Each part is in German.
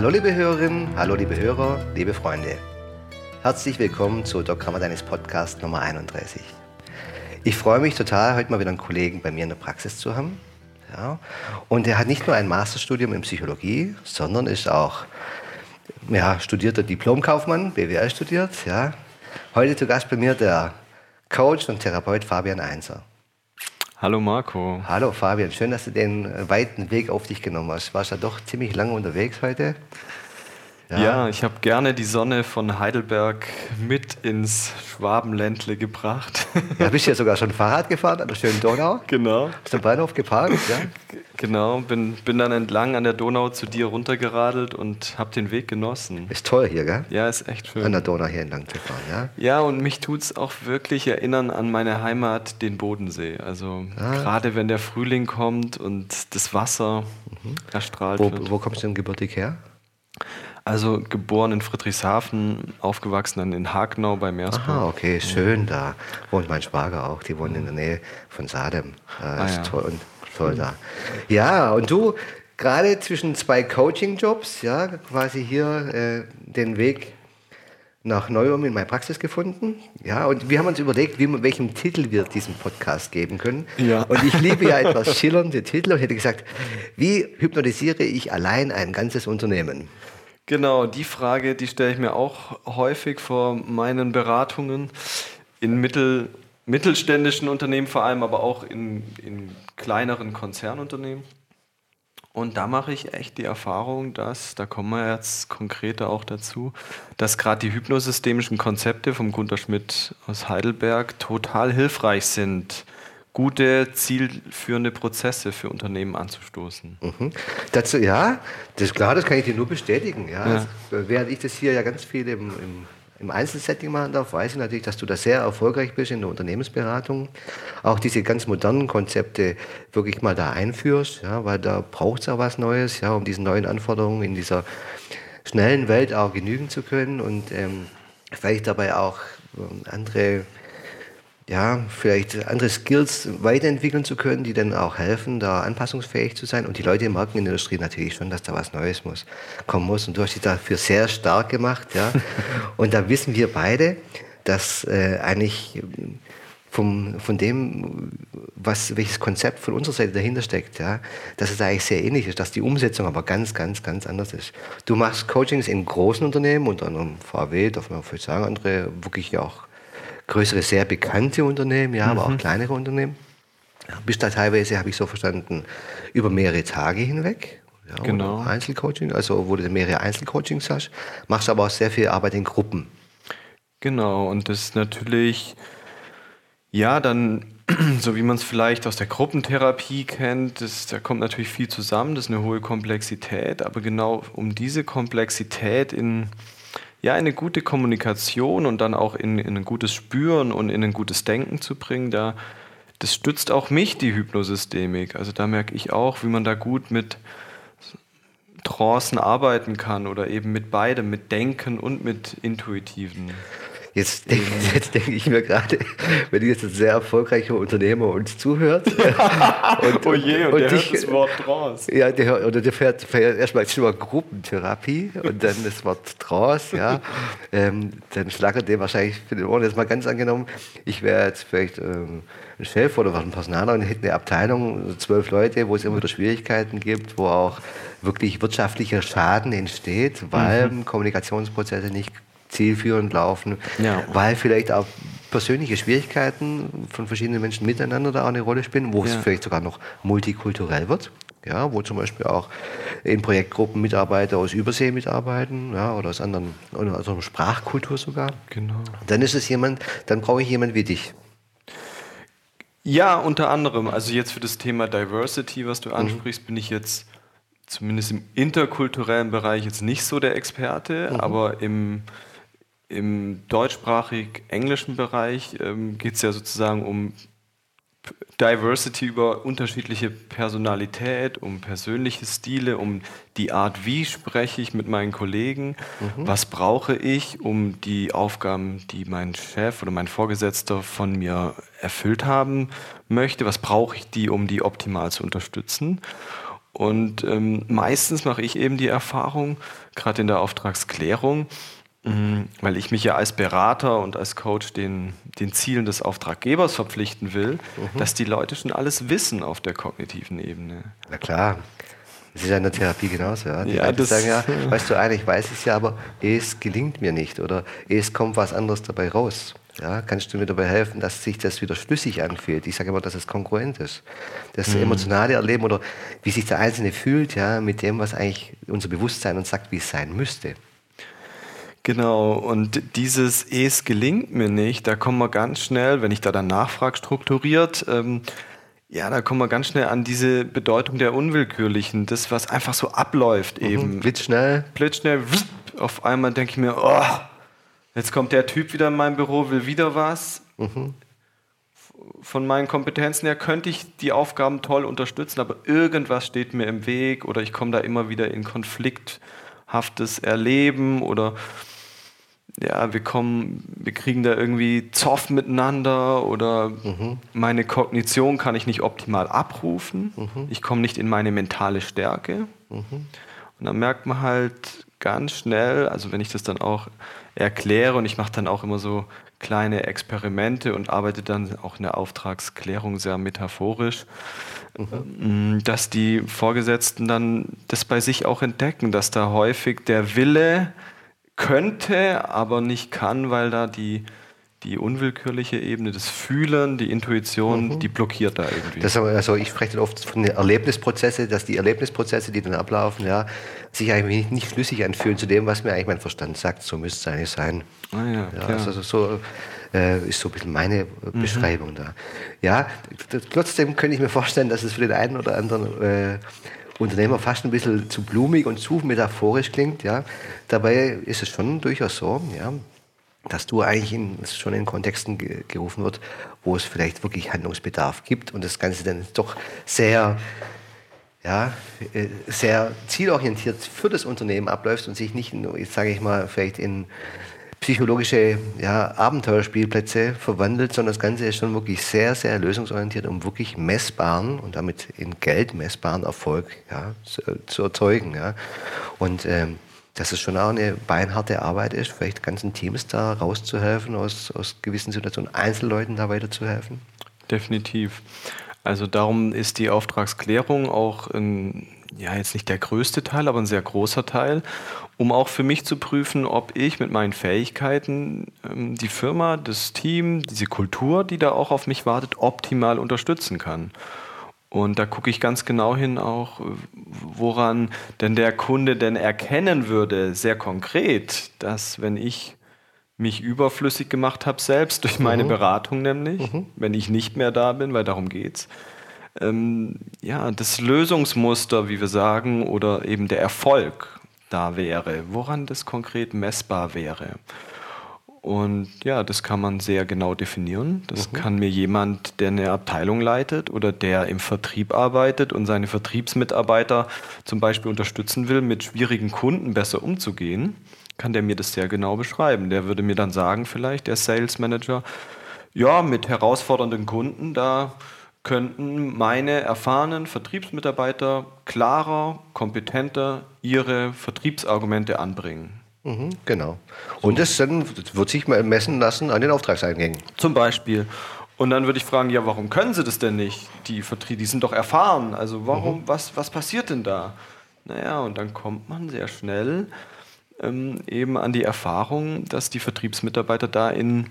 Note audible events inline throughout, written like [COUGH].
Hallo liebe Hörerinnen, hallo liebe Hörer, liebe Freunde. Herzlich willkommen zu Dr. Deines Podcast Nummer 31. Ich freue mich total, heute mal wieder einen Kollegen bei mir in der Praxis zu haben. Ja. Und er hat nicht nur ein Masterstudium in Psychologie, sondern ist auch ja, studierter Diplomkaufmann, BWL studiert. Ja. Heute zu Gast bei mir der Coach und Therapeut Fabian Einser. Hallo Marco. Hallo Fabian, schön, dass du den äh, weiten Weg auf dich genommen hast. Warst ja doch ziemlich lange unterwegs heute. Ja, ja ich habe gerne die Sonne von Heidelberg mit ins Schwabenländle gebracht. [LAUGHS] Ja, bist ja sogar schon Fahrrad gefahren an der schönen Donau. Genau. Hast du am Bahnhof geparkt, ja? Genau, bin, bin dann entlang an der Donau zu dir runtergeradelt und habe den Weg genossen. Ist toll hier, gell? Ja, ist echt schön. An der Donau hier entlang zu fahren, ja? Ja, und mich tut es auch wirklich erinnern an meine Heimat, den Bodensee. Also ah. gerade wenn der Frühling kommt und das Wasser mhm. erstrahlt wo, wird. Wo kommst du denn gebürtig her? Also geboren in Friedrichshafen, aufgewachsen dann in Hagenau bei Meersburg. Ah, okay, schön da. Wohnt mein Schwager auch, die wohnen in der Nähe von Sadem. Äh, ah, ist ja. toll. Und toll da. Ja, und du gerade zwischen zwei Coaching-Jobs, ja, quasi hier äh, den Weg nach Neuum in meine Praxis gefunden. Ja, und wir haben uns überlegt, wie, welchen Titel wir diesem Podcast geben können. Ja. Und ich liebe ja [LAUGHS] etwas schillernde Titel und hätte gesagt, wie hypnotisiere ich allein ein ganzes Unternehmen? Genau, die Frage, die stelle ich mir auch häufig vor meinen Beratungen in mittel mittelständischen Unternehmen vor allem, aber auch in, in kleineren Konzernunternehmen. Und da mache ich echt die Erfahrung, dass, da kommen wir jetzt konkreter auch dazu, dass gerade die hypnosystemischen Konzepte vom Gunter Schmidt aus Heidelberg total hilfreich sind, gute, zielführende Prozesse für Unternehmen anzustoßen. Mhm. Dazu, ja, das ist klar, das kann ich dir nur bestätigen. Ja. ja. Während ich das hier ja ganz viel im, im im Einzelsetting machen darf, weiß ich natürlich, dass du da sehr erfolgreich bist in der Unternehmensberatung. Auch diese ganz modernen Konzepte wirklich mal da einführst, ja, weil da braucht es ja was Neues, ja, um diesen neuen Anforderungen in dieser schnellen Welt auch genügen zu können und ähm, vielleicht dabei auch ähm, andere ja, vielleicht andere Skills weiterentwickeln zu können, die dann auch helfen, da anpassungsfähig zu sein. Und die Leute merken in der Industrie natürlich schon, dass da was Neues muss, kommen muss. Und du hast dich dafür sehr stark gemacht. Ja. [LAUGHS] Und da wissen wir beide, dass äh, eigentlich vom, von dem, was, welches Konzept von unserer Seite dahinter steckt, ja, dass es eigentlich sehr ähnlich ist, dass die Umsetzung aber ganz, ganz, ganz anders ist. Du machst Coachings in großen Unternehmen, unter anderem VW, darf man vielleicht sagen, andere wirklich auch größere, sehr bekannte Unternehmen, ja, mhm. aber auch mhm. kleinere Unternehmen. Ja, bist da teilweise, habe ich so verstanden, über mehrere Tage hinweg. Ja, genau. Einzelcoaching, also wo du mehrere Einzelcoachings hast, machst aber auch sehr viel Arbeit in Gruppen. Genau, und das ist natürlich, ja, dann, [CLEARS THROAT] so wie man es vielleicht aus der Gruppentherapie kennt, das, da kommt natürlich viel zusammen, das ist eine hohe Komplexität, aber genau um diese Komplexität in ja, eine gute Kommunikation und dann auch in, in, ein gutes Spüren und in ein gutes Denken zu bringen, da, das stützt auch mich, die Hypnosystemik. Also da merke ich auch, wie man da gut mit Trancen arbeiten kann oder eben mit beidem, mit Denken und mit Intuitiven. Jetzt denke denk ich mir gerade, wenn jetzt ein sehr erfolgreicher Unternehmer uns zuhört. [LAUGHS] und, oh je, und, und der dich, hört das Wort Trance. Ja, der, oder der fährt, fährt erstmal schon Gruppentherapie und dann das Wort Trance, ja. [LAUGHS] Ähm, dann schlagert der wahrscheinlich für den Ohren jetzt mal ganz angenommen, ich wäre jetzt vielleicht ähm, ein Chef oder was ein Personaler und hätte eine Abteilung, zwölf Leute, wo es immer wieder Schwierigkeiten gibt, wo auch wirklich wirtschaftlicher Schaden entsteht, weil mhm. Kommunikationsprozesse nicht zielführend laufen, ja. weil vielleicht auch persönliche Schwierigkeiten von verschiedenen Menschen miteinander da auch eine Rolle spielen, wo ja. es vielleicht sogar noch multikulturell wird. Ja, wo zum Beispiel auch in Projektgruppen Mitarbeiter aus Übersee mitarbeiten, ja, oder aus anderen, oder aus einer Sprachkultur sogar. Genau. Dann ist es jemand, dann brauche ich jemanden wie dich. Ja, unter anderem. Also jetzt für das Thema Diversity, was du mhm. ansprichst, mhm. bin ich jetzt zumindest im interkulturellen Bereich jetzt nicht so der Experte, mhm. aber im im deutschsprachig-englischen Bereich ähm, geht es ja sozusagen um Diversity über unterschiedliche Personalität, um persönliche Stile, um die Art, wie spreche ich mit meinen Kollegen, mhm. was brauche ich, um die Aufgaben, die mein Chef oder mein Vorgesetzter von mir erfüllt haben möchte, was brauche ich die, um die optimal zu unterstützen. Und ähm, meistens mache ich eben die Erfahrung, gerade in der Auftragsklärung, weil ich mich ja als Berater und als Coach den, den Zielen des Auftraggebers verpflichten will, mhm. dass die Leute schon alles wissen auf der kognitiven Ebene. Na klar. Das ist ja in der Therapie genauso. Ja. Die ja, das sagen ja, [LAUGHS] weißt du, eigentlich weiß ich es ja, aber es gelingt mir nicht oder es kommt was anderes dabei raus. Ja, kannst du mir dabei helfen, dass sich das wieder schlüssig anfühlt? Ich sage immer, dass es kongruent ist. Das mhm. emotionale Erleben oder wie sich der Einzelne fühlt, ja, mit dem, was eigentlich unser Bewusstsein uns sagt, wie es sein müsste. Genau, und dieses Es gelingt mir nicht, da kommen wir ganz schnell, wenn ich da dann nachfrage, strukturiert, ähm, ja, da kommen wir ganz schnell an diese Bedeutung der Unwillkürlichen, das, was einfach so abläuft mhm, eben. Blitzschnell. Blitzschnell, auf einmal denke ich mir, oh, Jetzt kommt der Typ wieder in mein Büro, will wieder was. Mhm. Von meinen Kompetenzen her könnte ich die Aufgaben toll unterstützen, aber irgendwas steht mir im Weg oder ich komme da immer wieder in konflikthaftes Erleben oder ja, wir kommen, wir kriegen da irgendwie Zoff miteinander oder mhm. meine Kognition kann ich nicht optimal abrufen. Mhm. Ich komme nicht in meine mentale Stärke. Mhm. Und dann merkt man halt ganz schnell, also wenn ich das dann auch erkläre und ich mache dann auch immer so kleine Experimente und arbeite dann auch in der Auftragsklärung sehr metaphorisch, mhm. dass die Vorgesetzten dann das bei sich auch entdecken, dass da häufig der Wille könnte, aber nicht kann, weil da die die unwillkürliche Ebene, das Fühlen, die Intuition, mhm. die blockiert da irgendwie. Das also ich spreche dann oft von den Erlebnisprozessen, dass die Erlebnisprozesse, die dann ablaufen, ja, sich eigentlich nicht schlüssig anfühlen zu dem, was mir eigentlich mein Verstand sagt. So müsste es eigentlich sein. Ah, ja, ja also so äh, ist so ein bisschen meine mhm. Beschreibung da. Ja, trotzdem könnte ich mir vorstellen, dass es für den einen oder anderen äh, Unternehmer fast ein bisschen zu blumig und zu metaphorisch klingt. Ja. Dabei ist es schon durchaus so, ja, dass du eigentlich in, schon in Kontexten ge gerufen wird, wo es vielleicht wirklich Handlungsbedarf gibt und das Ganze dann doch sehr, ja, äh, sehr zielorientiert für das Unternehmen abläuft und sich nicht, sage ich mal, vielleicht in psychologische ja, Abenteuerspielplätze verwandelt, sondern das Ganze ist schon wirklich sehr, sehr lösungsorientiert, um wirklich messbaren und damit in Geld messbaren Erfolg ja, zu, zu erzeugen. Ja. Und ähm, dass es schon auch eine beinharte Arbeit ist, vielleicht ganzen Teams da rauszuhelfen, aus, aus gewissen Situationen Einzelleuten da weiterzuhelfen? Definitiv. Also darum ist die Auftragsklärung auch ein, ja jetzt nicht der größte Teil, aber ein sehr großer Teil, um auch für mich zu prüfen, ob ich mit meinen Fähigkeiten ähm, die Firma, das Team, diese Kultur, die da auch auf mich wartet, optimal unterstützen kann. Und da gucke ich ganz genau hin auch, woran denn der Kunde denn erkennen würde, sehr konkret, dass wenn ich mich überflüssig gemacht habe, selbst durch meine mhm. Beratung nämlich, mhm. wenn ich nicht mehr da bin, weil darum geht's, ähm, ja, das Lösungsmuster, wie wir sagen, oder eben der Erfolg da wäre, woran das konkret messbar wäre. Und ja, das kann man sehr genau definieren. Das mhm. kann mir jemand, der eine Abteilung leitet oder der im Vertrieb arbeitet und seine Vertriebsmitarbeiter zum Beispiel unterstützen will, mit schwierigen Kunden besser umzugehen, kann der mir das sehr genau beschreiben. Der würde mir dann sagen, vielleicht, der Sales Manager, ja, mit herausfordernden Kunden, da könnten meine erfahrenen Vertriebsmitarbeiter klarer, kompetenter ihre Vertriebsargumente anbringen. Mhm, genau. Und das dann wird sich messen lassen an den Auftragseingängen. Zum Beispiel. Und dann würde ich fragen, ja, warum können sie das denn nicht? Die Vertrieb, die sind doch erfahren. Also warum, mhm. was, was passiert denn da? Naja, und dann kommt man sehr schnell ähm, eben an die Erfahrung, dass die Vertriebsmitarbeiter da in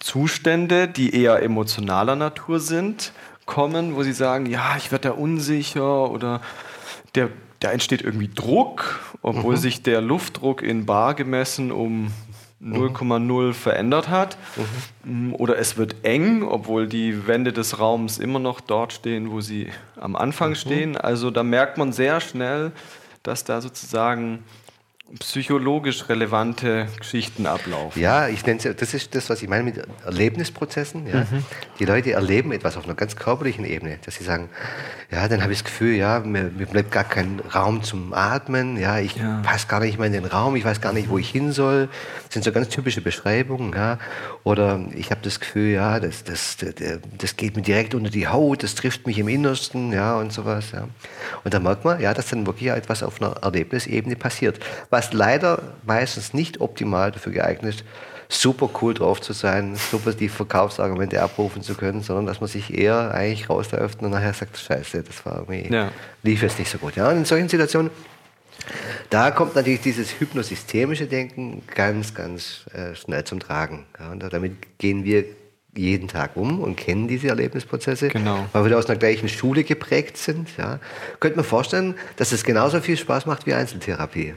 Zustände, die eher emotionaler Natur sind, kommen, wo sie sagen, ja, ich werde da unsicher oder der da entsteht irgendwie Druck, obwohl mhm. sich der Luftdruck in Bar gemessen um 0,0 mhm. verändert hat. Mhm. Oder es wird eng, obwohl die Wände des Raums immer noch dort stehen, wo sie am Anfang mhm. stehen. Also da merkt man sehr schnell, dass da sozusagen psychologisch relevante Geschichten ablaufen. Ja, ich nenne es, das ist das, was ich meine mit Erlebnisprozessen. Ja. Mhm. Die Leute erleben etwas auf einer ganz körperlichen Ebene, dass sie sagen, ja, dann habe ich das Gefühl, ja, mir, mir, bleibt gar kein Raum zum Atmen, ja, ich ja. passe gar nicht mehr in den Raum, ich weiß gar nicht, wo ich hin soll. Das sind so ganz typische Beschreibungen, ja. Oder ich habe das Gefühl, ja, das, das, das, das geht mir direkt unter die Haut, das trifft mich im Innersten, ja, und sowas, ja. Und da merkt man, ja, dass dann wirklich etwas auf einer Erlebnisebene passiert. Was was leider meistens nicht optimal dafür geeignet ist, super cool drauf zu sein, super die Verkaufsargumente abrufen zu können, sondern dass man sich eher eigentlich rausläuft und nachher sagt, scheiße, das war irgendwie, ja. lief jetzt nicht so gut. Ja, und in solchen Situationen, da kommt natürlich dieses hypnosystemische Denken ganz, ganz äh, schnell zum Tragen. Ja, und damit gehen wir jeden Tag um und kennen diese Erlebnisprozesse, genau. weil wir aus einer gleichen Schule geprägt sind. Ja. Könnte man vorstellen, dass es genauso viel Spaß macht wie Einzeltherapie.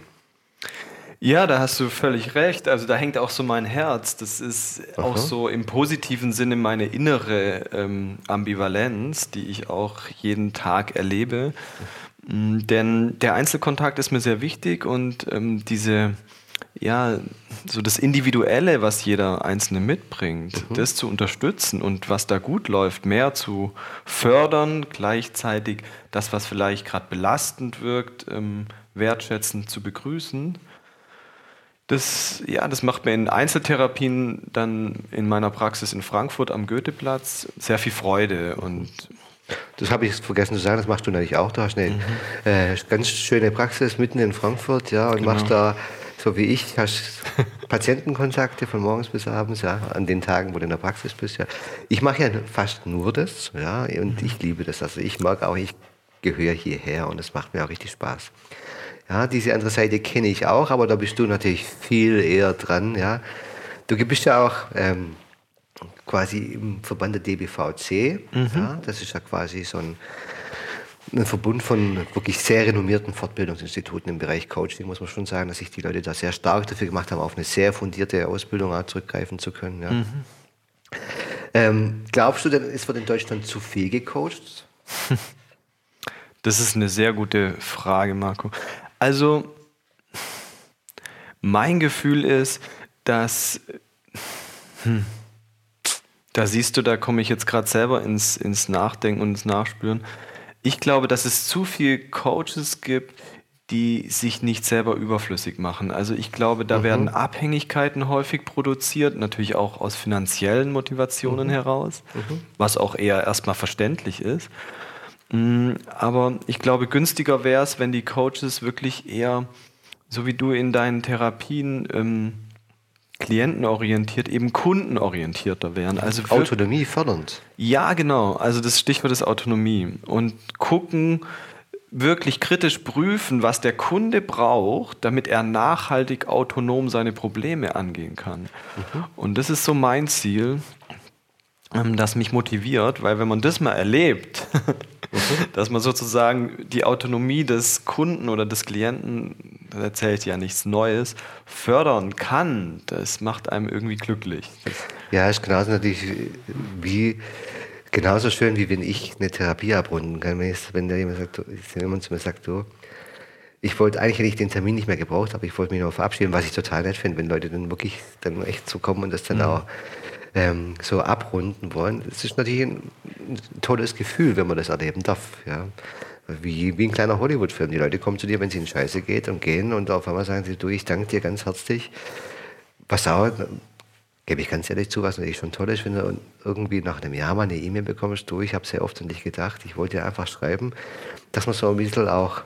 Ja, da hast du völlig recht. Also da hängt auch so mein Herz. Das ist Aha. auch so im positiven Sinne meine innere ähm, Ambivalenz, die ich auch jeden Tag erlebe. Mhm, denn der Einzelkontakt ist mir sehr wichtig und ähm, diese, ja, so das Individuelle, was jeder Einzelne mitbringt, mhm. das zu unterstützen und was da gut läuft, mehr zu fördern, gleichzeitig das, was vielleicht gerade belastend wirkt, ähm, wertschätzend zu begrüßen das, ja, das macht mir in Einzeltherapien dann in meiner Praxis in Frankfurt am Goetheplatz sehr viel Freude und das habe ich vergessen zu sagen, das machst du natürlich auch. Du hast eine mhm. äh, ganz schöne Praxis mitten in Frankfurt, ja, und genau. machst da, so wie ich, hast Patientenkontakte von morgens bis abends, ja, an den Tagen, wo du in der Praxis bist, ja. Ich mache ja fast nur das, ja, und mhm. ich liebe das. Also ich mag auch, ich gehöre hierher und es macht mir auch richtig Spaß. Ja, diese andere Seite kenne ich auch, aber da bist du natürlich viel eher dran. Ja. Du bist ja auch ähm, quasi im Verband der DBVC. Mhm. Ja, das ist ja quasi so ein, ein, Verbund von wirklich sehr renommierten Fortbildungsinstituten im Bereich Coaching, muss man schon sagen, dass sich die Leute da sehr stark dafür gemacht haben, auf eine sehr fundierte Ausbildung auch zurückgreifen zu können. Ja. Mhm. Ähm, glaubst du denn, es wird in Deutschland zu viel gecoacht? [LAUGHS] Das ist eine sehr gute Frage, Marco. Also, mein Gefühl ist, dass, hm, da siehst du, da komme ich jetzt gerade selber ins, ins Nachdenken und ins Nachspüren. Ich glaube, dass es zu viele Coaches gibt, die sich nicht selber überflüssig machen. Also ich glaube, da mhm. werden Abhängigkeiten häufig produziert, natürlich auch aus finanziellen Motivationen mhm. heraus, mhm. was auch eher erstmal verständlich ist. Mm, aber ich glaube, günstiger wäre es, wenn die Coaches wirklich eher, so wie du in deinen Therapien, ähm, klientenorientiert, eben kundenorientierter wären. Also Autonomie fördernd. Ja, genau. Also das Stichwort ist Autonomie. Und gucken, wirklich kritisch prüfen, was der Kunde braucht, damit er nachhaltig autonom seine Probleme angehen kann. Mhm. Und das ist so mein Ziel, ähm, das mich motiviert, weil wenn man das mal erlebt, [LAUGHS] [LAUGHS] dass man sozusagen die Autonomie des Kunden oder des Klienten, das erzählt ja nichts Neues, fördern kann, das macht einem irgendwie glücklich. Ja, ist genauso natürlich wie genauso schön, wie wenn ich eine Therapie abrunden kann. Wenn, ich, wenn da jemand, sagt, jemand zu mir sagt, so, ich wollte eigentlich hätte ich den Termin nicht mehr gebraucht, aber ich wollte mich noch verabschieden, was ich total nett finde, wenn Leute dann wirklich dann echt so kommen und das dann mhm. auch ähm, so abrunden wollen. Es ist natürlich ein, tolles Gefühl, wenn man das erleben darf. Ja. Wie, wie ein kleiner Hollywood-Film. Die Leute kommen zu dir, wenn es ihnen scheiße geht und gehen und auf einmal sagen sie, du, ich danke dir ganz herzlich. Was auch, gebe ich ganz ehrlich zu, was natürlich schon toll ist, wenn du irgendwie nach einem Jahr mal eine E-Mail bekommst, du, ich habe sehr oft an dich gedacht, ich wollte dir einfach schreiben, dass man so ein bisschen auch,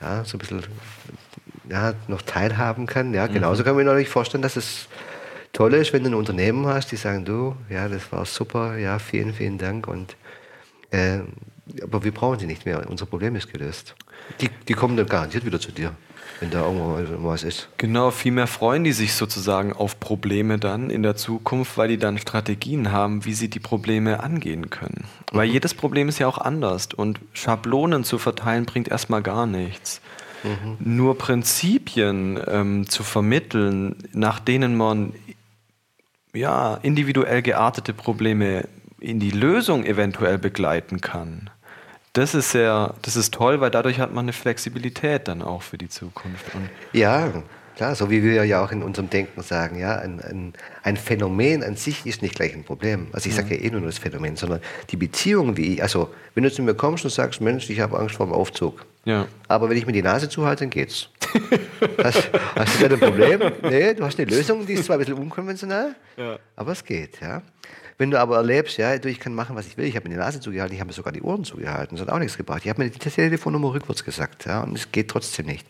ja, so ein bisschen ja, noch teilhaben kann. Ja, genauso mhm. kann man mir natürlich vorstellen, dass es Tolle ist, wenn du ein Unternehmen hast, die sagen, du, ja, das war super, ja, vielen, vielen Dank und äh, aber wir brauchen sie nicht mehr, unser Problem ist gelöst. Die, die kommen dann garantiert wieder zu dir, wenn da irgendwo was ist. Genau, vielmehr freuen die sich sozusagen auf Probleme dann in der Zukunft, weil die dann Strategien haben, wie sie die Probleme angehen können. Mhm. Weil jedes Problem ist ja auch anders und Schablonen zu verteilen bringt erstmal gar nichts. Mhm. Nur Prinzipien ähm, zu vermitteln, nach denen man ja, individuell geartete Probleme in die Lösung eventuell begleiten kann, das ist sehr, das ist toll, weil dadurch hat man eine Flexibilität dann auch für die Zukunft. Und ja, klar, so wie wir ja auch in unserem Denken sagen, ja, ein, ein, ein Phänomen an sich ist nicht gleich ein Problem. Also ich sage ja eh nur das Phänomen, sondern die Beziehung, wie ich, also wenn du zu mir kommst und sagst, Mensch, ich habe Angst vor dem Aufzug. Ja. Aber wenn ich mir die Nase zuhalte, dann geht's. hast, hast du da ein Problem? Nee, du hast eine Lösung, die ist zwar ein bisschen unkonventionell, ja. aber es geht, ja. Wenn du aber erlebst, ja, ich kann machen, was ich will, ich habe mir die Nase zugehalten, ich habe mir sogar die Ohren zugehalten, das hat auch nichts gebracht. Ich habe mir die Telefonnummer rückwärts gesagt, ja, und es geht trotzdem nicht.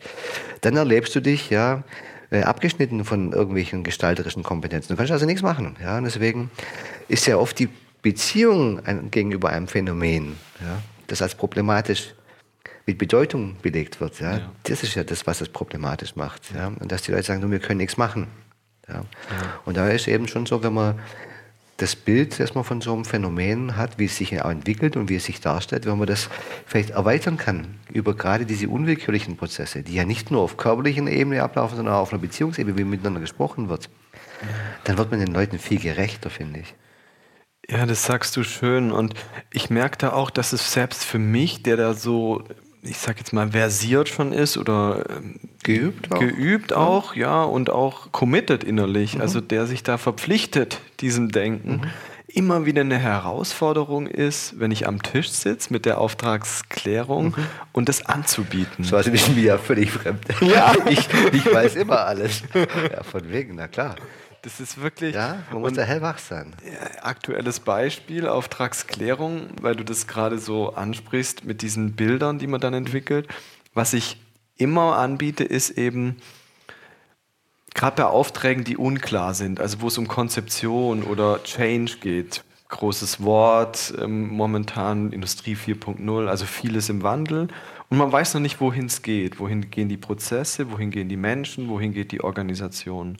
Dann erlebst du dich, ja, äh, abgeschnitten von irgendwelchen gestalterischen Kompetenzen. Du kannst also nichts machen, ja, und deswegen ist ja oft die Beziehung gegenüber einem Phänomen, ja, das als problematisch mit Bedeutung belegt wird. Ja? ja? Das ist ja das, was es problematisch macht. Ja? Und dass die Leute sagen, wir können nichts machen. Ja? ja? Und da ist eben schon so, wenn man das Bild, das man von so einem Phänomen hat, wie es sich auch entwickelt und wie es sich darstellt, wenn man das vielleicht erweitern kann über gerade diese unwillkürlichen Prozesse, die ja nicht nur auf körperlichen Ebene ablaufen, sondern auch auf einer Beziehungsebene, wie miteinander gesprochen wird, dann wird man den Leuten viel gerechter, finde ich. Ja, das sagst du schön. Und ich merke da auch, dass es selbst für mich, der da so ich sag jetzt mal, versiert schon ist oder ähm, geübt auch, geübt auch ja. ja, und auch committed innerlich, mhm. also der sich da verpflichtet, diesem Denken, mhm. immer wieder eine Herausforderung ist, wenn ich am Tisch sitze mit der Auftragsklärung mhm. und das anzubieten. So also ich mir ja völlig fremd. [LAUGHS] Ja. Ich, ich weiß immer alles. Ja, von wegen, na klar. Das ist wirklich. Ja, man muss da hellwach sein. Aktuelles Beispiel, Auftragsklärung, weil du das gerade so ansprichst mit diesen Bildern, die man dann entwickelt. Was ich immer anbiete, ist eben, gerade bei Aufträgen, die unklar sind, also wo es um Konzeption oder Change geht, großes Wort, ähm, momentan Industrie 4.0, also vieles im Wandel. Und man weiß noch nicht, wohin es geht. Wohin gehen die Prozesse, wohin gehen die Menschen, wohin geht die Organisation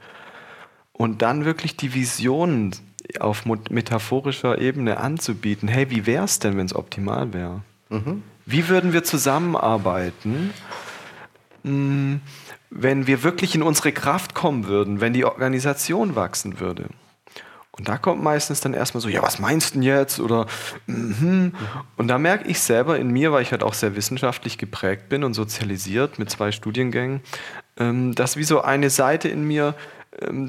und dann wirklich die Vision auf metaphorischer Ebene anzubieten. Hey, wie wäre es denn, wenn es optimal wäre? Mhm. Wie würden wir zusammenarbeiten, hm, wenn wir wirklich in unsere Kraft kommen würden, wenn die Organisation wachsen würde? Und da kommt meistens dann erstmal so, ja, was meinst du denn jetzt? Oder mhm. und da merke ich selber in mir, weil ich halt auch sehr wissenschaftlich geprägt bin und sozialisiert mit zwei Studiengängen, ähm, dass wie so eine Seite in mir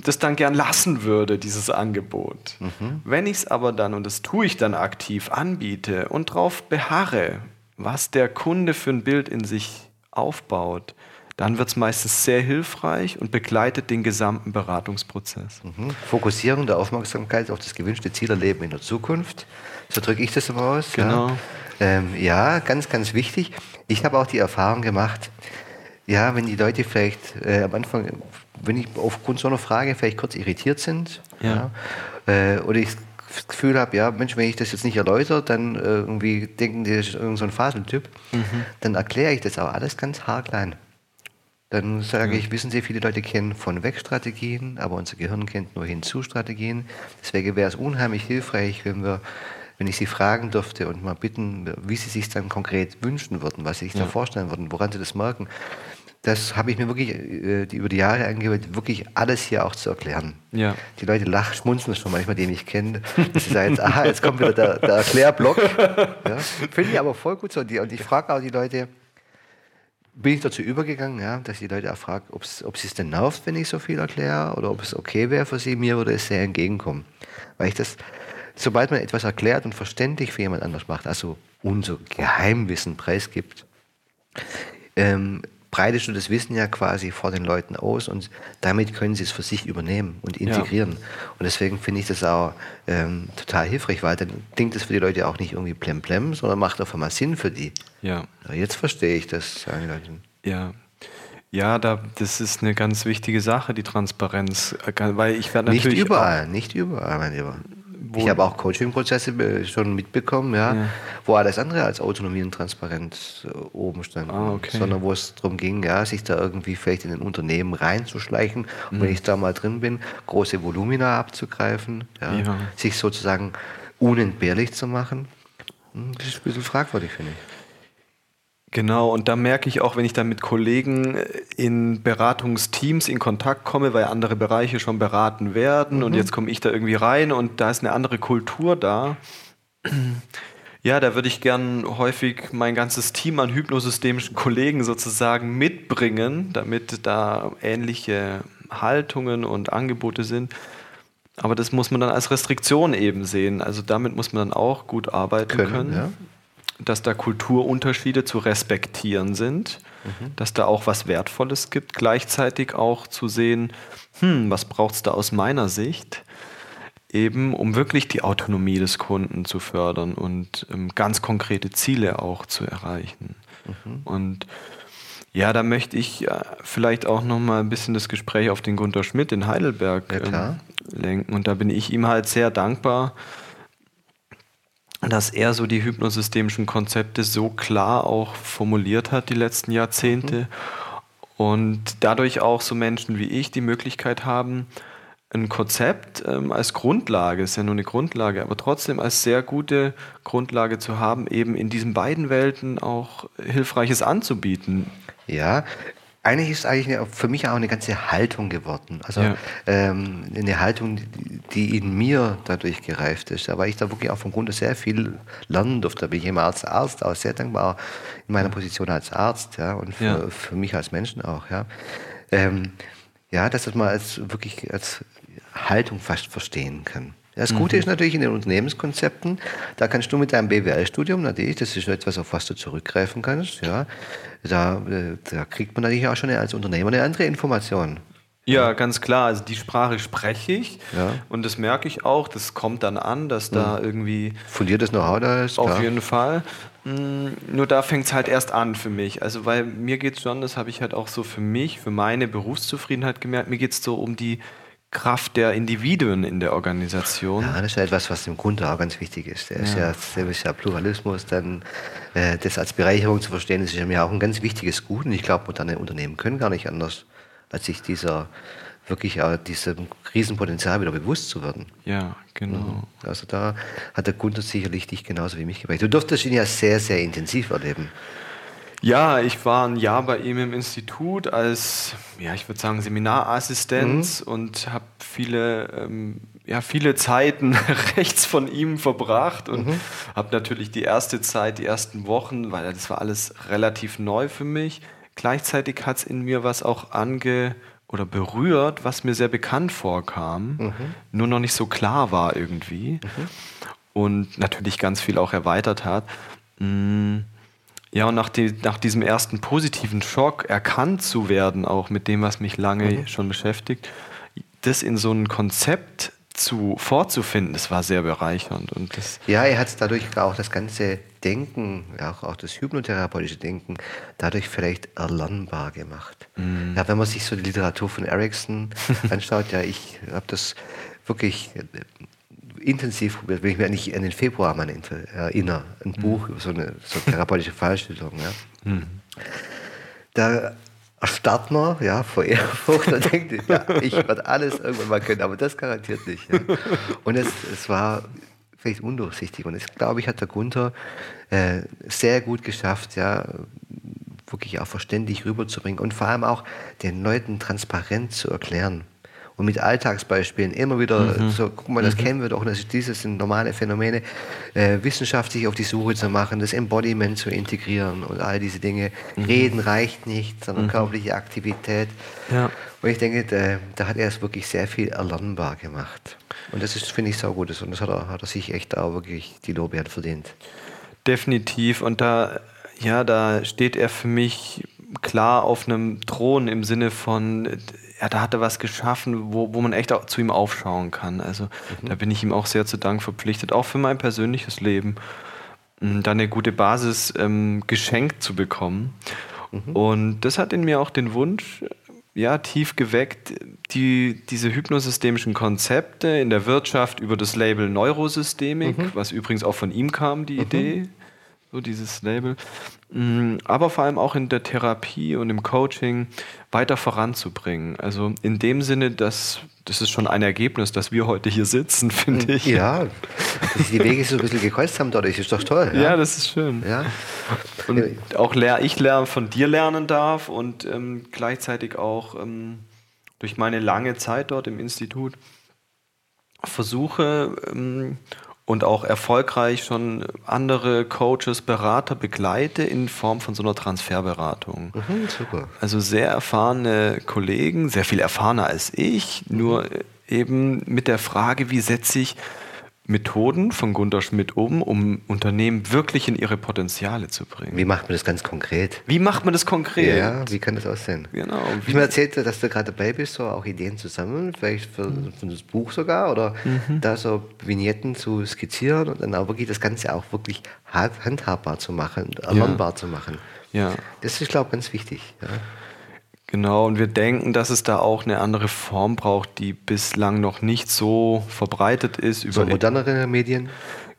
das dann gern lassen würde, dieses Angebot. Mhm. Wenn ich es aber dann, und das tue ich dann aktiv, anbiete und darauf beharre, was der Kunde für ein Bild in sich aufbaut, dann wird es meistens sehr hilfreich und begleitet den gesamten Beratungsprozess. Mhm. Fokussierung der Aufmerksamkeit auf das gewünschte Zielerleben in der Zukunft. So drücke ich das immer aus. Genau. Ja. Ähm, ja, ganz, ganz wichtig. Ich habe auch die Erfahrung gemacht, ja, wenn die Leute vielleicht äh, am Anfang wenn ich aufgrund so einer Frage vielleicht kurz irritiert sind ja. ja äh, oder ich das Gefühl habe, ja, Mensch, wenn ich das jetzt nicht erläutere, dann äh, irgendwie denken die, das ist irgendein so ein Faseltyp, mhm. dann erkläre ich das auch alles ganz haarklein. Dann sage mhm. ich, wissen Sie, viele Leute kennen von Weg-Strategien, aber unser Gehirn kennt nur Hinzu-Strategien. Deswegen wäre es unheimlich hilfreich, wenn wir wenn ich Sie fragen dürfte und mal bitten, wie Sie sich dann konkret wünschen würden, was Sie sich ja. da vorstellen würden, woran Sie das merken, das habe ich mir wirklich äh, über die Jahre angewöhnt, wirklich alles hier auch zu erklären. Ja. Die Leute lachen, schmunzeln schon manchmal, die mich kennen. Sie sagen jetzt, aha, jetzt kommt wieder der, der Erklärblock. Ja. Finde ich aber voll gut so. Und, und ich frage auch die Leute, bin ich dazu übergegangen, ja, dass die Leute auch fragen, ob sie es denn nervt, wenn ich so viel erkläre, oder ob es okay wäre für sie. Mir würde es sehr entgegenkommen. Weil ich das, sobald man etwas erklärt und verständlich für jemand anders macht, also unser Geheimwissen preisgibt, ähm, breitest du das Wissen ja quasi vor den Leuten aus und damit können sie es für sich übernehmen und integrieren. Ja. Und deswegen finde ich das auch ähm, total hilfreich, weil dann klingt das für die Leute auch nicht irgendwie plemplem, sondern macht auf einmal Sinn für die. Ja. ja jetzt verstehe ich das, sagen die Leute. Ja. Ja, da, das ist eine ganz wichtige Sache, die Transparenz. Weil ich werde natürlich. Nicht überall, nicht überall, mein Lieber. Ich habe auch Coaching-Prozesse äh, schon mitbekommen, ja, ja, wo alles andere als Autonomie und Transparenz äh, oben stand. Ah, okay. Sondern wo es darum ging, ja, sich da irgendwie vielleicht in ein Unternehmen reinzuschleichen und mhm. wenn ich da mal drin bin, große Volumina abzugreifen, ja, ja. sich sozusagen unentbehrlich zu machen. Hm, das ist ein bisschen fragwürdig, finde ich. Genau, und da merke ich auch, wenn ich dann mit Kollegen äh, in Beratungsteams in Kontakt komme, weil andere Bereiche schon beraten werden mhm. und jetzt komme ich da irgendwie rein und da ist eine andere Kultur da. Ja, da würde ich gern häufig mein ganzes Team an hypnosystemischen Kollegen sozusagen mitbringen, damit da ähnliche Haltungen und Angebote sind. Aber das muss man dann als Restriktion eben sehen. Also damit muss man dann auch gut arbeiten können. können. Ja. Dass da Kulturunterschiede zu respektieren sind, mhm. dass da auch was Wertvolles gibt, gleichzeitig auch zu sehen, hm, was braucht es da aus meiner Sicht, eben um wirklich die Autonomie des Kunden zu fördern und ähm, ganz konkrete Ziele auch zu erreichen. Mhm. Und ja, da möchte ich äh, vielleicht auch noch mal ein bisschen das Gespräch auf den Gunter Schmidt in Heidelberg ja, ähm, lenken. Und da bin ich ihm halt sehr dankbar, dass er so die hypnosystemischen Konzepte so klar auch formuliert hat die letzten Jahrzehnte mhm. und dadurch auch so Menschen wie ich die Möglichkeit haben, ein Konzept ähm, als Grundlage, ist ja nur eine Grundlage, aber trotzdem als sehr gute Grundlage zu haben, eben in diesen beiden Welten auch Hilfreiches anzubieten. Ja, eigentlich ist eigentlich für mich auch eine ganze Haltung geworden. Also ja. ähm, eine Haltung, die in mir dadurch gereift ist. weil ich da wirklich auch vom Grunde sehr viel lernen durfte. Da bin ich immer als Arzt auch sehr dankbar in meiner Position als Arzt ja, und für, ja. für mich als Menschen auch. Ja, ähm, ja dass das mal als wirklich als Haltung fast verstehen kann. Das Gute mhm. ist natürlich in den Unternehmenskonzepten, da kannst du mit deinem BWL-Studium natürlich, das ist etwas, auf was du zurückgreifen kannst, ja, da, äh, da kriegt man natürlich auch schon als Unternehmer eine andere Information. Ja, ganz klar. Also die Sprache spreche ich ja. und das merke ich auch. Das kommt dann an, dass da mhm. irgendwie. Fundiertes Know-how da ist. Auf klar. jeden Fall. Mm, nur da fängt es halt erst an für mich. Also, weil mir geht es schon, das habe ich halt auch so für mich, für meine Berufszufriedenheit gemerkt, mir geht es so um die Kraft der Individuen in der Organisation. Ja, das ist ja etwas, was im Grunde auch ganz wichtig ist. Der ja. ist ja, ja Pluralismus, dann äh, das als Bereicherung zu verstehen, das ist ja mir auch ein ganz wichtiges Gut. Und ich glaube, moderne Unternehmen können gar nicht anders, als sich dieser wirklich auch diesem Riesenpotenzial wieder bewusst zu werden. Ja, genau. Mhm. Also da hat der Gunther sicherlich dich genauso wie mich geprägt. Du durftest ihn ja sehr, sehr intensiv erleben. Ja, ich war ein Jahr bei ihm im Institut als, ja, ich würde sagen, Seminarassistenz mhm. und habe viele, ähm, ja, viele Zeiten [LAUGHS] rechts von ihm verbracht und mhm. habe natürlich die erste Zeit, die ersten Wochen, weil das war alles relativ neu für mich. Gleichzeitig hat es in mir was auch ange oder berührt, was mir sehr bekannt vorkam, mhm. nur noch nicht so klar war irgendwie mhm. und natürlich ganz viel auch erweitert hat. Mhm ja, und nach, die, nach diesem ersten positiven Schock erkannt zu werden, auch mit dem, was mich lange mhm. schon beschäftigt, das in so ein Konzept zu, vorzufinden, das war sehr bereichernd. Und das ja, er hat dadurch auch das ganze Denken, auch, auch das hypnotherapeutische Denken, dadurch vielleicht erlernbar gemacht. Mhm. Ja, wenn man sich so die Literatur von Erickson [LAUGHS] anschaut, ja, ich habe das wirklich intensiv probiert, wenn ich mich nicht an den Februar mal erinnere, ein mhm. Buch über so eine so therapeutische Fallstellung. Ja. Mhm. Da erstarrt man ja, vor Ehrfurcht und [LAUGHS] denkt, ja, ich werde alles irgendwann mal können, aber das garantiert nicht. Ja. Und es, es war vielleicht undurchsichtig und das, glaube ich, hat der Gunther äh, sehr gut geschafft, ja, wirklich auch verständlich rüberzubringen und vor allem auch den Leuten transparent zu erklären und mit Alltagsbeispielen immer wieder mhm. so, guck mal, das mhm. kennen wir doch, das, dieses sind normale Phänomene, äh, wissenschaftlich auf die Suche zu machen, das Embodiment zu integrieren und all diese Dinge. Mhm. Reden reicht nicht, sondern mhm. körperliche Aktivität. Ja. Und ich denke, da, da, hat er es wirklich sehr viel erlernbar gemacht. Und das ist, finde ich, so gut. Und das hat er, hat er sich echt auch wirklich die Lorbeeren verdient. Definitiv. Und da, ja, da steht er für mich klar auf einem Thron im Sinne von, ja, da hat er was geschaffen, wo, wo man echt auch zu ihm aufschauen kann. Also mhm. da bin ich ihm auch sehr zu Dank verpflichtet, auch für mein persönliches Leben, da eine gute Basis ähm, geschenkt zu bekommen. Mhm. Und das hat in mir auch den Wunsch, ja, tief geweckt, die, diese hypnosystemischen Konzepte in der Wirtschaft über das Label Neurosystemik, mhm. was übrigens auch von ihm kam, die mhm. Idee, so dieses Label, mm, aber vor allem auch in der Therapie und im Coaching weiter voranzubringen. Also in dem Sinne, dass das ist schon ein Ergebnis, dass wir heute hier sitzen, [LAUGHS] finde ich. Ja, dass die Wege so ein bisschen gekreuzt haben dadurch, ist doch toll. Ja, ja das ist schön. Ja. Und auch ich lerne, von dir lernen darf und ähm, gleichzeitig auch ähm, durch meine lange Zeit dort im Institut versuche, ähm, und auch erfolgreich schon andere Coaches, Berater begleite in Form von so einer Transferberatung. Mhm, super. Also sehr erfahrene Kollegen, sehr viel erfahrener als ich, nur eben mit der Frage, wie setze ich Methoden von Gunter Schmidt um, um Unternehmen wirklich in ihre Potenziale zu bringen. Wie macht man das ganz konkret? Wie macht man das konkret? Ja, wie kann das aussehen? Genau. Wie mir erzählt, dass du gerade dabei bist, so auch Ideen zu sammeln, vielleicht für, für das Buch sogar, oder mhm. da so Vignetten zu skizzieren und dann auch wirklich das Ganze auch wirklich handhabbar zu machen, erlernbar ja. zu machen. Ja. Das ist, glaube ich, ganz wichtig. Ja. Genau, und wir denken, dass es da auch eine andere Form braucht, die bislang noch nicht so verbreitet ist. Über so modernere Medien?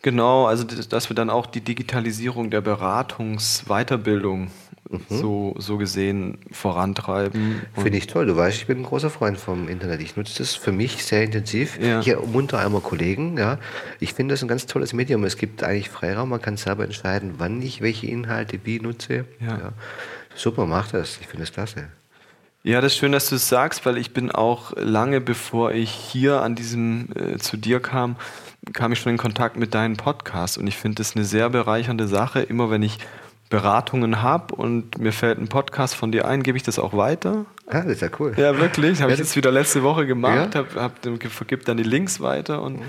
Genau, also dass wir dann auch die Digitalisierung der Beratungs-Weiterbildung mhm. so, so gesehen vorantreiben. Finde ich toll. Du weißt, ich bin ein großer Freund vom Internet. Ich nutze das für mich sehr intensiv. Ja. Ich ermuntere einmal Kollegen. Ja. Ich finde das ein ganz tolles Medium. Es gibt eigentlich Freiraum. Man kann selber entscheiden, wann ich welche Inhalte wie nutze. Ja. ja. Super, mach das. Ich finde es klasse. Ja, das ist schön, dass du es sagst, weil ich bin auch lange bevor ich hier an diesem äh, zu dir kam, kam ich schon in Kontakt mit deinen Podcasts und ich finde es eine sehr bereichernde Sache. Immer wenn ich Beratungen habe und mir fällt ein Podcast von dir ein, gebe ich das auch weiter. Ah, das ist ja cool. Ja, wirklich. Habe ja, ich jetzt wieder letzte Woche gemacht, ja. habe hab, vergib dann die Links weiter und mhm.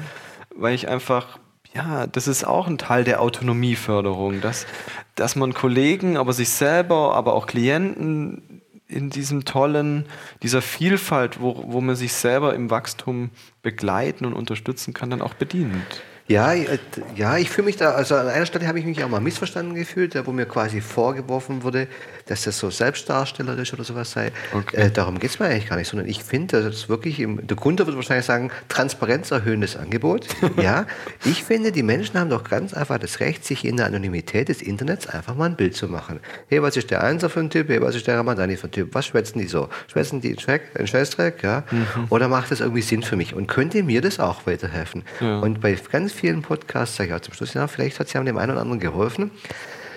weil ich einfach ja, das ist auch ein Teil der Autonomieförderung, dass, dass man Kollegen, aber sich selber, aber auch Klienten in diesem tollen, dieser Vielfalt, wo, wo man sich selber im Wachstum begleiten und unterstützen kann, dann auch bedient. Ja, äh, ja, ich fühle mich da, also an einer Stelle habe ich mich auch mal missverstanden gefühlt, wo mir quasi vorgeworfen wurde, dass das so selbstdarstellerisch oder sowas sei. Okay. Äh, darum geht es mir eigentlich gar nicht, sondern ich finde, das ist wirklich, im, der Kunde wird wahrscheinlich sagen, transparenzerhöhendes Angebot. [LAUGHS] ja, ich finde, die Menschen haben doch ganz einfach das Recht, sich in der Anonymität des Internets einfach mal ein Bild zu machen. Hey, was ist der Einser für ein Typ? Hey, was ist der Ramadani für ein Typ? Was schwätzen die so? Schwätzen die einen Scheißdreck? Ja? Mhm. Oder macht das irgendwie Sinn für mich? Und könnte mir das auch weiterhelfen? Ja. Und bei ganz vielen Podcasts sage ich auch zum Schluss, ja, vielleicht hat es ja dem einen oder anderen geholfen,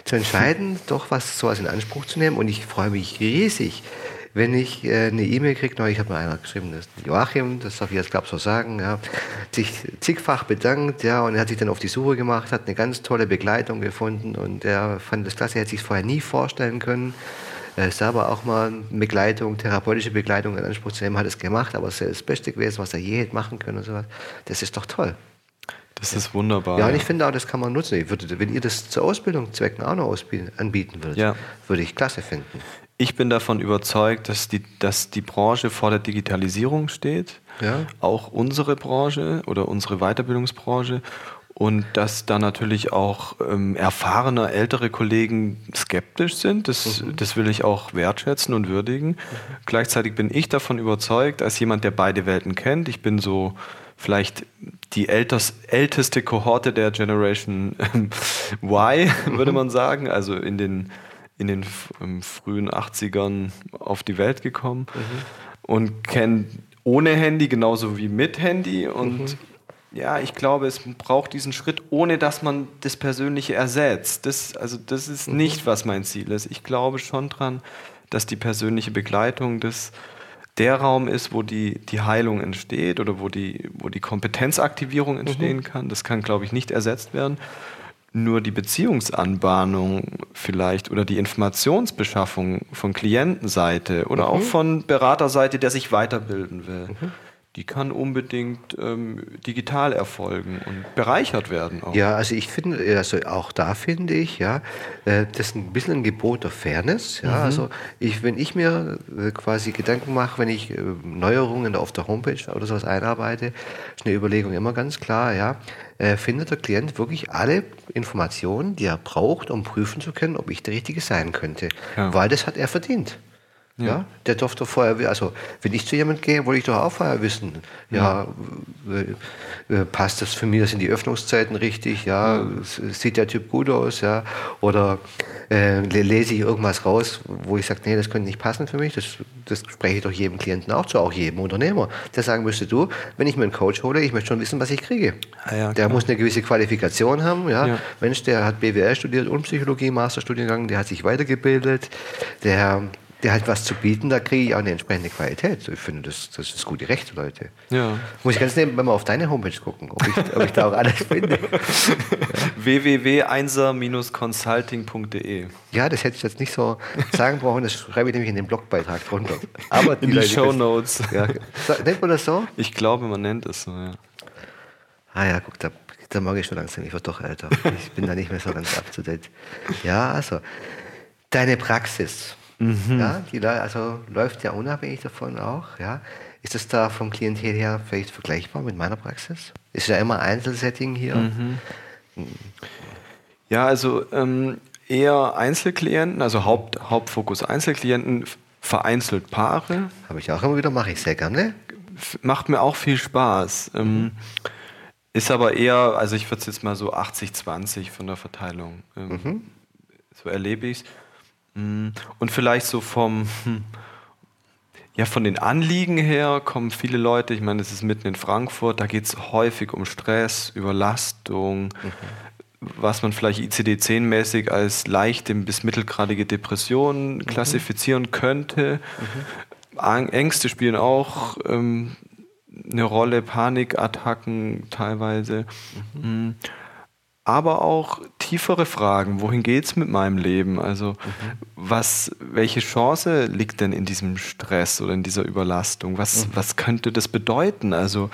zu entscheiden, doch was sowas in Anspruch zu nehmen. Und ich freue mich riesig, wenn ich äh, eine E-Mail kriege, ich habe mal einer geschrieben, das ist Joachim, das darf ich jetzt glaube so sagen, ja, sich zigfach bedankt, ja, und er hat sich dann auf die Suche gemacht, hat eine ganz tolle Begleitung gefunden. Und er fand das klasse, er hätte sich vorher nie vorstellen können, äh, selber auch mal Begleitung, therapeutische Begleitung in Anspruch zu nehmen, hat es gemacht, aber es ist das Beste gewesen, was er je hätte machen können und sowas. Das ist doch toll. Das ist wunderbar. Ja, und ich finde auch, das kann man nutzen. Ich würde, wenn ihr das zur Ausbildung Zwecken auch noch anbieten würdet, ja. würde ich klasse finden. Ich bin davon überzeugt, dass die, dass die Branche vor der Digitalisierung steht. Ja. Auch unsere Branche oder unsere Weiterbildungsbranche. Und dass da natürlich auch ähm, erfahrene, ältere Kollegen skeptisch sind. Das, mhm. das will ich auch wertschätzen und würdigen. Mhm. Gleichzeitig bin ich davon überzeugt, als jemand, der beide Welten kennt. Ich bin so vielleicht die ältest, älteste Kohorte der Generation ähm, Y, [LAUGHS] würde man sagen, also in den, in den frühen 80ern auf die Welt gekommen mhm. und kenne ohne Handy genauso wie mit Handy und mhm. ja, ich glaube, es braucht diesen Schritt, ohne dass man das Persönliche ersetzt. Das, also das ist mhm. nicht, was mein Ziel ist. Ich glaube schon dran, dass die persönliche Begleitung des der Raum ist, wo die, die Heilung entsteht oder wo die, wo die Kompetenzaktivierung entstehen mhm. kann. Das kann, glaube ich, nicht ersetzt werden. Nur die Beziehungsanbahnung vielleicht oder die Informationsbeschaffung von Klientenseite oder mhm. auch von Beraterseite, der sich weiterbilden will. Mhm die kann unbedingt ähm, digital erfolgen und bereichert werden. Auch. Ja, also ich finde, also auch da finde ich, ja, äh, das ist ein bisschen ein Gebot der Fairness. Ja, mhm. also ich, wenn ich mir äh, quasi Gedanken mache, wenn ich äh, Neuerungen auf der Homepage oder sowas einarbeite, ist eine Überlegung immer ganz klar, ja, äh, findet der Klient wirklich alle Informationen, die er braucht, um prüfen zu können, ob ich der Richtige sein könnte. Ja. Weil das hat er verdient. Ja. ja. der durfte vorher, also wenn ich zu jemandem gehe, wollte ich doch auch vorher wissen, ja, ja passt das für mich, sind die Öffnungszeiten richtig, ja, ja. sieht der Typ gut aus, ja, oder äh, lese ich irgendwas raus, wo ich sage, nee, das könnte nicht passen für mich, das, das spreche ich doch jedem Klienten auch zu, auch jedem Unternehmer, der sagen müsste, du, wenn ich mir einen Coach hole, ich möchte schon wissen, was ich kriege. Ah, der muss eine gewisse Qualifikation haben, ja. Mensch, der hat BWL studiert und Psychologie, Masterstudiengang, der hat sich weitergebildet, der der hat was zu bieten, da kriege ich auch eine entsprechende Qualität. Ich finde, das, das ist gute Rechte, Leute. Ja. Muss ich ganz nebenbei mal auf deine Homepage gucken, ob ich, ob ich da auch alles finde. [LAUGHS] www.einser-consulting.de Ja, das hätte ich jetzt nicht so sagen brauchen, das schreibe ich nämlich in den Blogbeitrag drunter. Aber In die Leute Show Notes. Ja, nennt man das so? Ich glaube, man nennt es so, ja. Ah ja, guck, da, da mag ich schon langsam, ich werde doch älter. Ich bin da nicht mehr so ganz up to date. Ja, also, deine Praxis, ja, die also, läuft ja unabhängig davon auch, ja. Ist das da vom Klientel her vielleicht vergleichbar mit meiner Praxis? Ist ja immer Einzelsetting hier. Ja, also ähm, eher Einzelklienten, also Haupt, Hauptfokus Einzelklienten, vereinzelt Paare. Habe ich auch immer wieder, mache ich sehr gerne. Macht mir auch viel Spaß. Ähm, ist aber eher, also ich würde es jetzt mal so 80-20 von der Verteilung. Ähm, So erlebe ich es. Und vielleicht so vom, hm, ja, von den Anliegen her kommen viele Leute, ich meine, es ist mitten in Frankfurt, da geht es häufig um Stress, Überlastung, was man vielleicht ICD-10-mäßig als leichte bis mittelgradige Depression klassifizieren könnte. Ang- Ängste spielen auch ähm, eine Rolle, Panikattacken teilweise. Mhm. Aber auch tiefere Fragen. Wohin geht es mit meinem Leben? Also, was, welche Chance liegt denn in diesem Stress oder in dieser Überlastung? Was, was könnte das bedeuten? Also,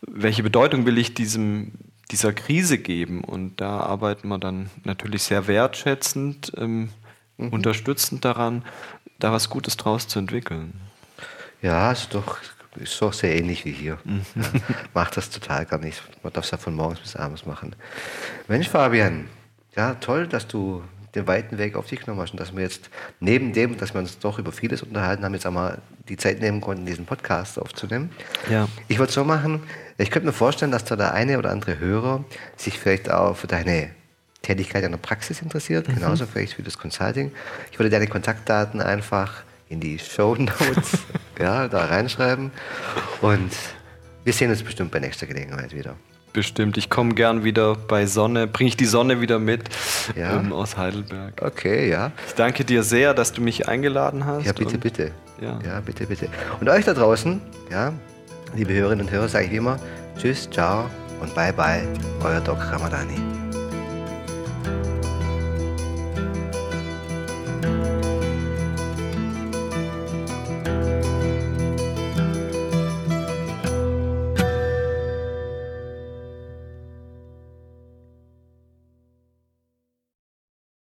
welche Bedeutung will ich diesem, dieser Krise geben? Und da arbeiten wir dann natürlich sehr wertschätzend, ähm, unterstützend daran, da was Gutes draus zu entwickeln. Ja, ist doch, ist doch sehr ähnlich wie hier. Ja, macht das total gar nicht. Man darf es ja von morgens bis abends machen. Mensch, Fabian, ja, toll, dass du den weiten Weg auf dich genommen hast und dass wir jetzt neben dem, dass wir uns doch über vieles unterhalten haben, jetzt einmal die Zeit nehmen konnten, diesen Podcast aufzunehmen. Ja. Ich würde so machen, ich könnte mir vorstellen, dass da der eine oder andere Hörer sich vielleicht auch für deine Tätigkeit in der Praxis interessiert, genauso vielleicht wie das Consulting. Ich würde deine Kontaktdaten einfach in die Show Notes [LAUGHS] ja, da reinschreiben und wir sehen uns bestimmt bei nächster Gelegenheit wieder. Bestimmt. Ich komme gern wieder bei Sonne, bringe ich die Sonne wieder mit Ja. ähm, aus Heidelberg. Okay, ja. Ich danke dir sehr, dass du mich eingeladen hast. Ja, bitte, und- bitte. Ja. ja, bitte, bitte. Und euch da draußen, ja, liebe Hörerinnen und Hörer, sage ich wie immer, tschüss, ciao und bye bye, euer Doc Ramadani.